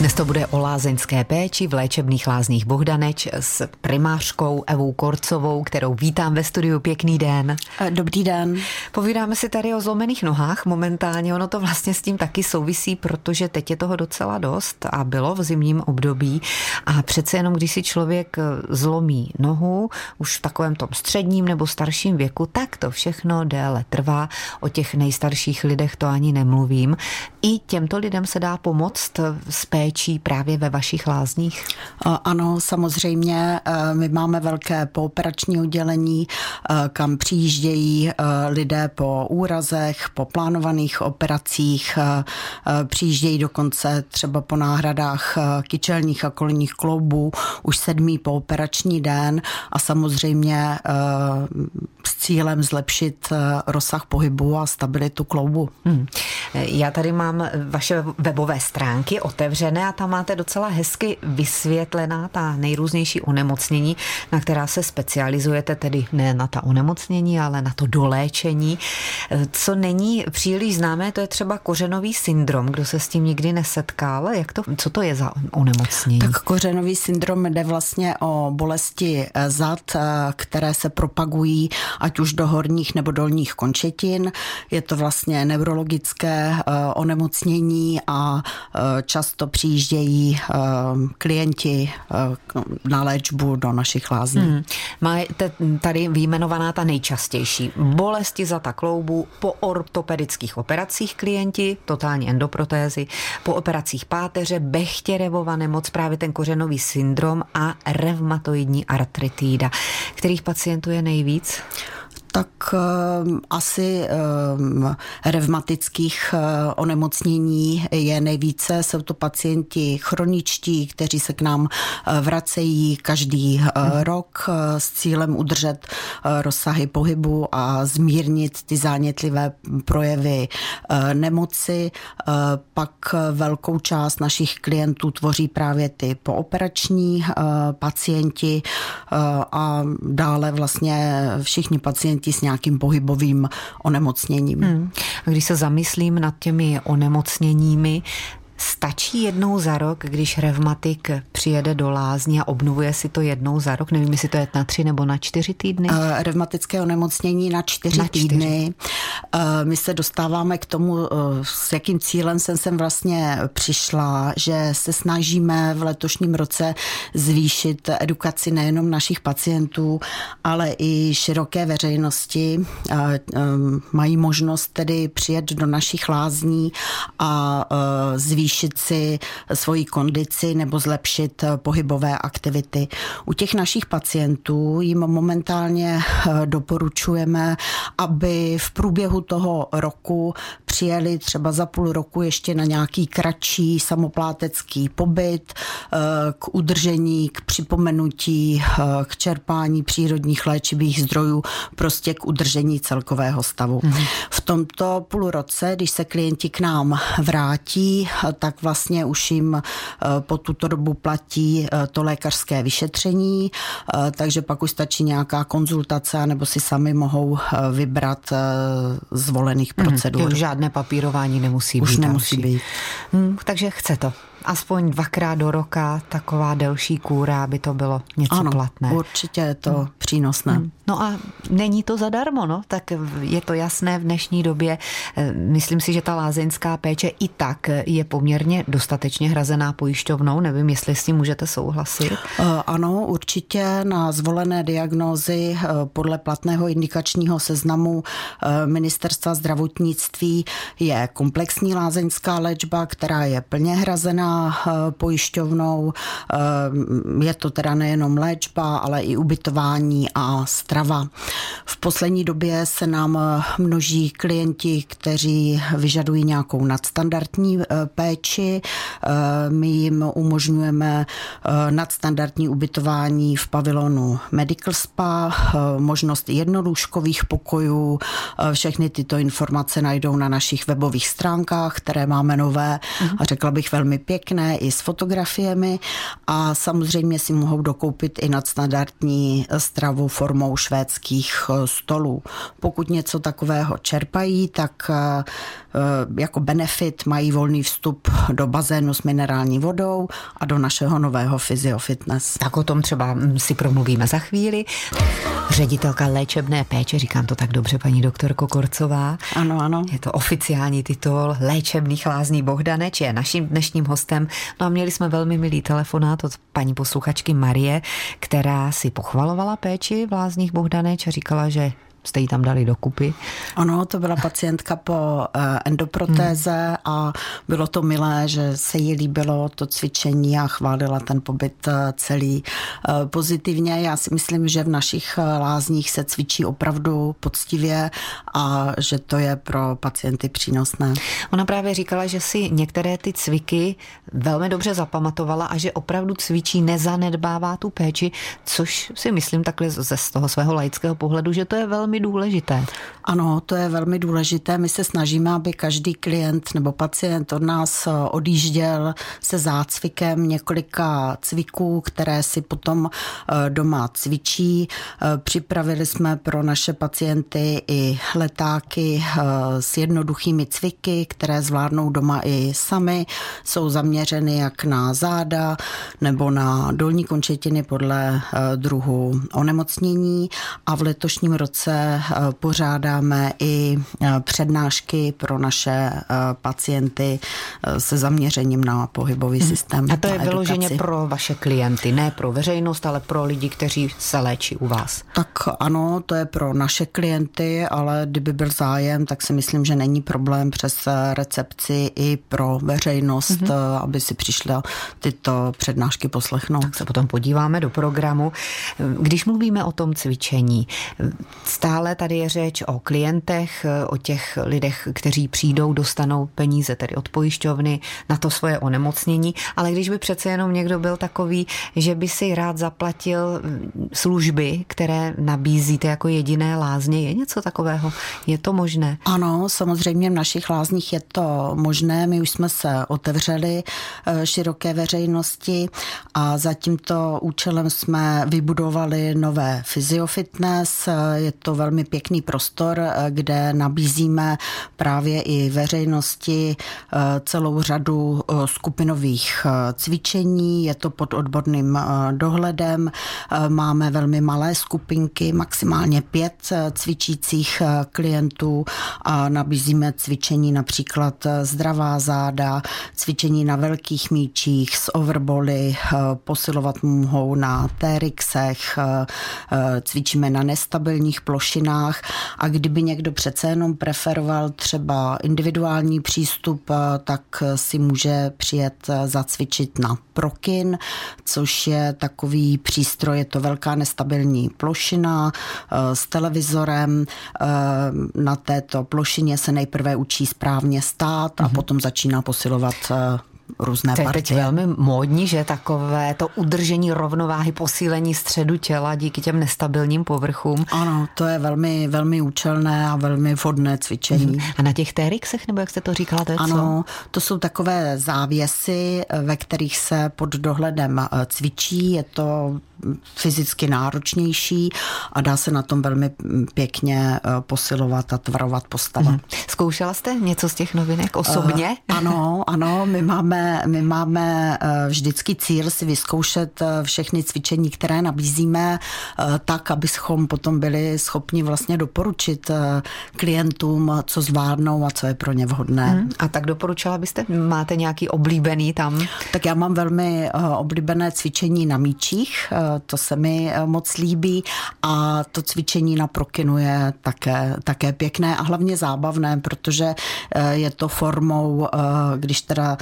Dnes to bude o lázeňské péči v léčebných lázních Bohdaneč s primářkou Evou Korcovou, kterou vítám ve studiu. Pěkný den. Dobrý den. Povídáme si tady o zlomených nohách momentálně. Ono to vlastně s tím taky souvisí, protože teď je toho docela dost a bylo v zimním období. A přece jenom, když si člověk zlomí nohu, už v takovém tom středním nebo starším věku, tak to všechno déle trvá. O těch nejstarších lidech to ani nemluvím. I těmto lidem se dá pomoct s péči péčí právě ve vašich lázních? Ano, samozřejmě. E, my máme velké pooperační oddělení, e, kam přijíždějí e, lidé po úrazech, po plánovaných operacích, přijíždějí dokonce třeba po náhradách kyčelních a kolních kloubů, už sedmý pooperační den a samozřejmě s cílem zlepšit rozsah pohybu a stabilitu kloubu. Hmm. Já tady mám vaše webové stránky otevřené otevřené a tam máte docela hezky vysvětlená ta nejrůznější onemocnění, na která se specializujete, tedy ne na ta onemocnění, ale na to doléčení. Co není příliš známé, to je třeba kořenový syndrom. Kdo se s tím nikdy nesetkal, jak to, co to je za onemocnění? Tak kořenový syndrom jde vlastně o bolesti eh, zad, eh, které se propagují ať už do horních nebo dolních končetin. Je to vlastně neurologické eh, onemocnění a často při přijíždějí uh, klienti uh, na léčbu do našich lázní. Hmm. Máte tady vyjmenovaná ta nejčastější. Bolesti za ta kloubu po ortopedických operacích klienti, totální endoprotézy, po operacích páteře, bechtěrevova nemoc, právě ten kořenový syndrom a revmatoidní artritída. Kterých pacientů je nejvíc? Tak uh, asi uh, revmatických uh, onemocnění je nejvíce. Jsou to pacienti chroničtí, kteří se k nám uh, vracejí každý uh, hmm. rok s cílem udržet rozsahy pohybu a zmírnit ty zánětlivé projevy nemoci. Pak velkou část našich klientů tvoří právě ty pooperační pacienti a dále vlastně všichni pacienti pacienti s nějakým pohybovým onemocněním. Hmm. A když se zamyslím nad těmi onemocněními, Stačí jednou za rok, když revmatik přijede do lázně a obnovuje si to jednou za rok? Nevím, jestli to je na tři nebo na čtyři týdny? Uh, revmatické onemocnění na čtyři, na čtyři. týdny. Uh, my se dostáváme k tomu, uh, s jakým cílem jsem sem vlastně přišla, že se snažíme v letošním roce zvýšit edukaci nejenom našich pacientů, ale i široké veřejnosti. Uh, um, mají možnost tedy přijet do našich lázní a uh, zvýšit zvýšit si svoji kondici nebo zlepšit pohybové aktivity. U těch našich pacientů jim momentálně eh, doporučujeme, aby v průběhu toho roku přijeli třeba za půl roku ještě na nějaký kratší samoplátecký pobyt eh, k udržení, k připomenutí, eh, k čerpání přírodních léčivých zdrojů, prostě k udržení celkového stavu. Mm-hmm. V tomto půl roce, když se klienti k nám vrátí, tak vlastně už jim eh, po tuto dobu platí eh, to lékařské vyšetření, eh, takže pak už stačí nějaká konzultace, nebo si sami mohou vybrat zvolených mhm. procedur. Mm, žádné papírování nemusí už být. Už nemusí další. být. Hmm, takže chce to aspoň dvakrát do roka taková delší kůra, aby to bylo něco ano, platné. určitě je to hmm. přínosné. Hmm. No a není to zadarmo, no, tak je to jasné v dnešní době. Eh, myslím si, že ta lázeňská péče i tak je poměrně dostatečně hrazená pojišťovnou. Nevím, jestli s tím můžete souhlasit. Eh, ano, určitě na zvolené diagnózy eh, podle platného indikačního seznamu ministerstva zdravotnictví je komplexní lázeňská léčba, která je plně hrazená Eh, pojišťovnou. Eh, je to teda nejenom léčba, ale i ubytování a strava. V poslední době se nám eh, množí klienti, kteří vyžadují nějakou nadstandardní péči. My jim umožňujeme nadstandardní ubytování v pavilonu Medical Spa, možnost jednolůžkových pokojů. Všechny tyto informace najdou na našich webových stránkách, které máme nové a řekla bych velmi pěkné i s fotografiemi a samozřejmě si mohou dokoupit i nadstandardní stravu formou švédských stolů. Pokud něco takového čerpají, tak jako benefit mají volný vstup do bazénu s minerální vodou a do našeho nového Physio Fitness. Tak o tom třeba mm, si promluvíme za chvíli. Ředitelka léčebné péče, říkám to tak dobře, paní doktorko Korcová. Ano, ano. Je to oficiální titul Léčebných lázní Bohdaneč, je naším dnešním hostem. No a měli jsme velmi milý telefonát od paní posluchačky Marie, která si pochvalovala péči v lázních Bohdaneč a říkala, že jste ji tam dali dokupy? Ano, to byla pacientka po eh, endoprotéze hmm. a bylo to milé, že se jí líbilo to cvičení a chválila ten pobyt eh, celý eh, pozitivně. Já si myslím, že v našich lázních se cvičí opravdu poctivě a že to je pro pacienty přínosné. Ona právě říkala, že si některé ty cviky velmi dobře zapamatovala a že opravdu cvičí, nezanedbává tu péči, což si myslím takhle ze z toho svého laického pohledu, že to je velmi velmi důležité. Ano, to je velmi důležité. My se snažíme, aby každý klient nebo pacient od nás eh, odjížděl se zácvikem několika cviků, které si potom eh, doma cvičí. Eh, připravili jsme pro naše pacienty i letáky s jednoduchými cviky, které zvládnou doma i sami. Jsou zaměřeny jak na záda nebo na dolní končetiny podle druhu onemocnění a v letošním roce Eh, pořádáme i eh, přednášky pro naše eh, pacienty se zaměřením na pohybový hmm. systém. A to je vyloženě pro vaše klienty, ne pro veřejnost, ale pro lidi, kteří se léčí u vás. Tak ano, to je pro naše klienty, ale kdyby byl zájem, tak si myslím, že není problém přes recepci i pro veřejnost, mm-hmm. aby si přišla tyto přednášky poslechnout. Tak se potom podíváme do programu. Když mluvíme o tom cvičení, Stále tady je řeč o klientech, o těch lidech, kteří přijdou, dostanou peníze tedy od pojišťovny na to svoje onemocnění, ale když by přece jenom někdo byl takový, že by si rád zaplatil mm, služby, které nabízíte jako jediné lázně, je něco takového? Je to možné? Ano, samozřejmě v našich lázních je to možné. My už jsme se otevřeli eh, široké veřejnosti a za tímto účelem jsme vybudovali nové fyziofitness. Je to velmi pěkný prostor, eh, kde nabízíme právě i veřejnosti eh, celou řadu eh, skupinových cvičení. Je to pod odborným dohledem. Máme velmi malé skupinky, maximálně pět cvičících klientů a nabízíme cvičení například zdravá záda, cvičení na velkých míčích s overboly, posilovat mohou na TRXech, cvičíme na nestabilních plošinách plošinách a kdyby někdo přece jenom preferoval třeba individuální přístup, eh, tak si může přijet eh, zacvičit na Prokin, což je takový přístroj, je to velká nestabilní plošina eh, s televizorem. Na této plošině se nejprve učí správně stát a mm-hmm. potom začíná posilovat různé to je partie. teď velmi módní, že takové to udržení rovnováhy, posílení středu těla díky těm nestabilním povrchům. Ano, to je velmi, velmi účelné a velmi vhodné cvičení. Mhm. A na těch TRXech, nebo jak jste to říkala, to je Ano, co? to jsou takové závěsy, ve kterých se pod dohledem eh, cvičí. Je to fyzicky náročnější a dá se na tom velmi pěkně eh, posilovat a tvarovat postava. Hmm. Zkoušela jste něco z těch novinek osobně? Uh, ano, ano, my máme, my máme eh, vždycky cíl si vyzkoušet všechny cvičení, které nabízíme, tak, abychom potom byli schopni vlastně doporučit klientům, co zvládnou a co je pro ně vhodné. Hmm. A tak doporučila byste? Máte nějaký oblíbený tam? Tak já mám velmi oblíbené cvičení na míčích, to se mi eh, moc líbí a to cvičení na prokinu je také, také pěkné a hlavně zábavné, protože eh, je to formou, eh, když teda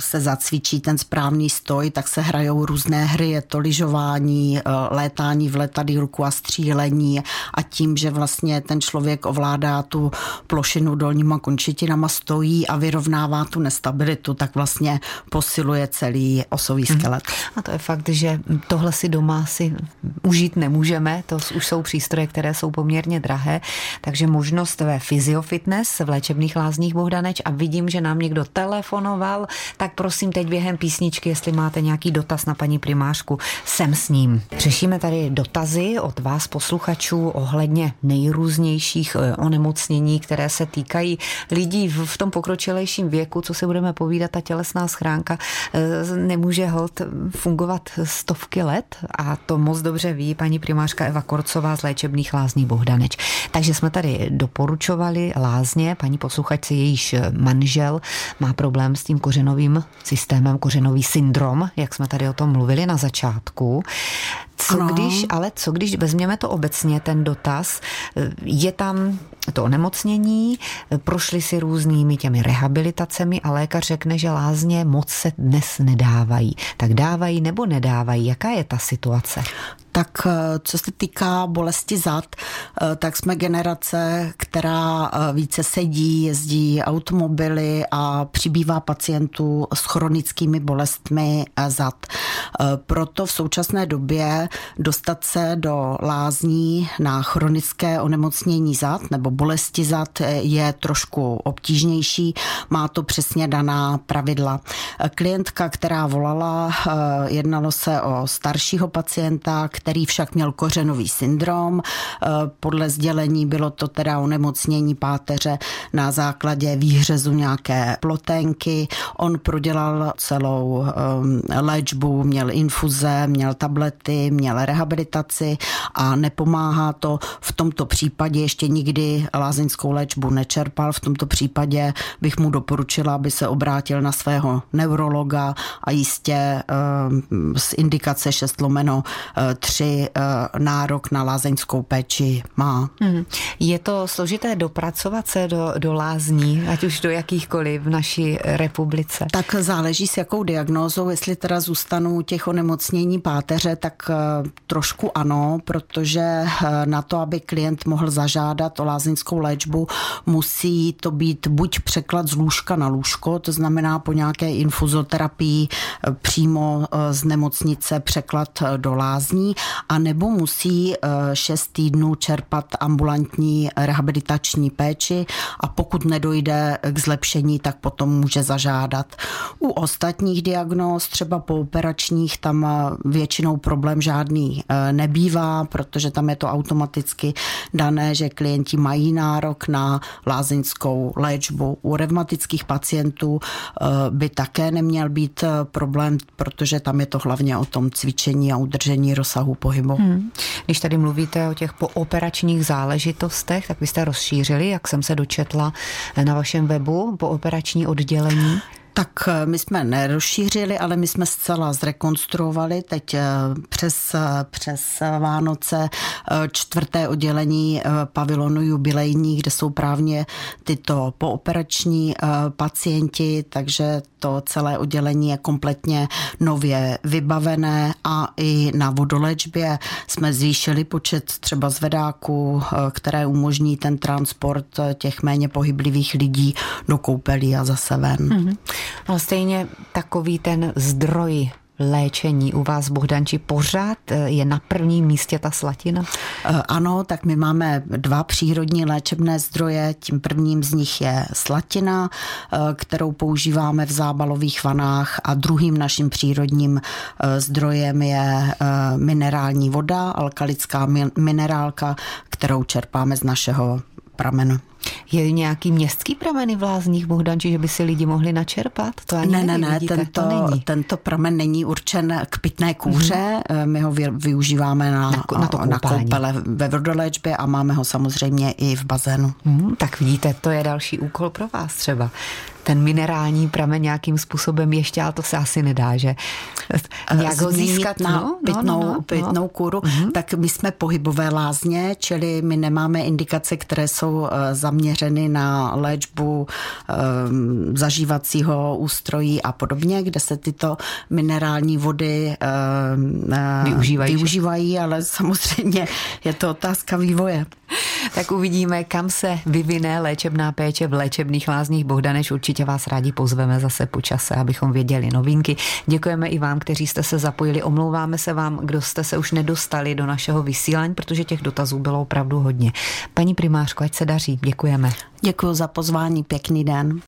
se zacvičí ten správný stoj, tak se hrajou různé hry, je to lyžování, létání v letadýlku a střílení. A tím, že vlastně ten člověk ovládá tu plošinu dolníma končetinama, stojí a vyrovnává tu nestabilitu, tak vlastně posiluje celý osový mhm. skelet. A to je fakt, že tohle si doma si užít nemůžeme, to už jsou přístroje, které jsou poměrně drahé, takže možnost ve Physiofitness v léčebných lázních Bohdaneč. A vidím, že nám někdo telefonoval, tak prosím teď během písničky, jestli máte nějaký dotaz na paní primářku, jsem s ním. Řešíme tady dotazy od vás posluchačů ohledně nejrůznějších eh, onemocnění, které se týkají lidí v tom pokročilejším věku, co se budeme povídat, ta tělesná schránka eh, nemůže hod fungovat stovky let a to moc dobře ví paní primářka Eva Korcová z léčebných lázní Bohdaneč. Takže jsme tady doporučovali lázně, paní posluchačce, jejíž manžel má problém s tím kořenovým systémem, kořenový syndrom, jak jsme tady o tom mluvili na začátku. Co ano. když, ale co když vezměme to obecně, ten dotaz, je tam to onemocnění, prošli si různými těmi rehabilitacemi a lékař řekne, že lázně moc se dnes nedávají. Tak dávají nebo nedávají? Jaká je ta situace? Tak eh, co se týká bolesti zad, eh, tak jsme generace, která eh, více sedí, jezdí automobily a přibývá pacientů s chronickými bolestmi zad. Proto v současné době dostat se do lázní na chronické onemocnění zad nebo bolesti zad je trošku obtížnější. Má to přesně daná pravidla. Klientka, která volala, jednalo se o staršího pacienta, který však měl kořenový syndrom. Eh, podle sdělení bylo to teda onemocnění páteře na základě výhřezu nějaké plotenky. On prodělal celou eh, léčbu, měl infuze, měl tablety, měl rehabilitaci a nepomáhá to. V tomto případě ještě nikdy lázeňskou léčbu nečerpal. V tomto případě bych mu doporučila, aby se obrátil na svého neurologa a jistě eh, z indikace 6 lomeno 3 uh, nárok na lázeňskou péči má. Hmm. Je to složité dopracovat se do, do lázní, ať už do jakýchkoliv v naší republice? Tak záleží s jakou diagnózou, jestli teda zůstanou těch onemocnění páteře, tak uh, trošku ano, protože uh, na to, aby klient mohl zažádat o lázeňskou léčbu, musí to být buď překlad z lůžka na lůžko, to znamená po nějaké infuzoterapii přímo z nemocnice překlad do lázní, a nebo musí 6 eh, týdnů čerpat ambulantní rehabilitační péči a pokud nedojde k zlepšení, tak potom může zažádat. U ostatních diagnóz, třeba po operačních, tam eh, většinou problém žádný eh, nebývá, protože tam je to automaticky dané, že klienti mají nárok na lázeňskou léčbu. U revmatických pacientů by také neměl být problém, protože tam je to hlavně o tom cvičení a udržení rozsahu pohybu. Hmm. Když tady mluvíte o těch pooperačních záležitostech, tak byste rozšířili, jak jsem se dočetla na vašem webu, pooperační oddělení. Tak eh, my jsme nerozšířili, ale my jsme zcela zrekonstruovali teď eh, přes, eh, přes Vánoce čtvrté oddělení pavilonu jubilejní, kde jsou právě tyto pooperační pacienti, takže to celé oddělení je kompletně nově vybavené a i na vodolečbě jsme zvýšili počet třeba zvedáků, které umožní ten transport těch méně pohyblivých lidí do koupelí a zase ven. Mm-hmm. No stejně takový ten zdroj léčení u vás, Bohdanči, pořád eh, je na prvním místě ta slatina? Eh, ano, tak my máme dva přírodní léčebné zdroje. Tím prvním z nich je slatina, eh, kterou používáme v zábalových vanách a druhým naším přírodním zdrojem je minerální voda, alkalická minerálka, kterou čerpáme z našeho pramenu. Je nějaký městský prameny v Lázních Bohdanči, že by si lidi mohli načerpat? To ani ne, ne, ne, vidíte, tento, to není. tento pramen není určen k pitné kůře. Mm-hmm. My ho využíváme na, na, na, to na koupele ve vodoléčbě a máme ho samozřejmě i v bazénu. Mm, tak vidíte, to je další úkol pro vás třeba ten minerální pramen nějakým způsobem ještě, ale to se asi nedá, že nějak ho získat na no, pitnou, no, no, no, pitnou no. kůru, mm-hmm. tak my jsme pohybové lázně, čili my nemáme indikace, které jsou eh, zaměřeny na léčbu um, zažívacího ústrojí a podobně, kde se tyto minerální vody um, využívají, využívají ale samozřejmě je to otázka vývoje. Tak uvidíme, kam se vyvine léčebná péče v léčebných lázních Bohdaneš. Určitě vás rádi pozveme zase po čase, abychom věděli novinky. Děkujeme i vám, kteří jste se zapojili. Omlouváme se vám, kdo jste se už nedostali do našeho vysílání, protože těch dotazů bylo opravdu hodně. Paní primářko, ať se daří. Děkujeme. Děkuji za pozvání. Pěkný den.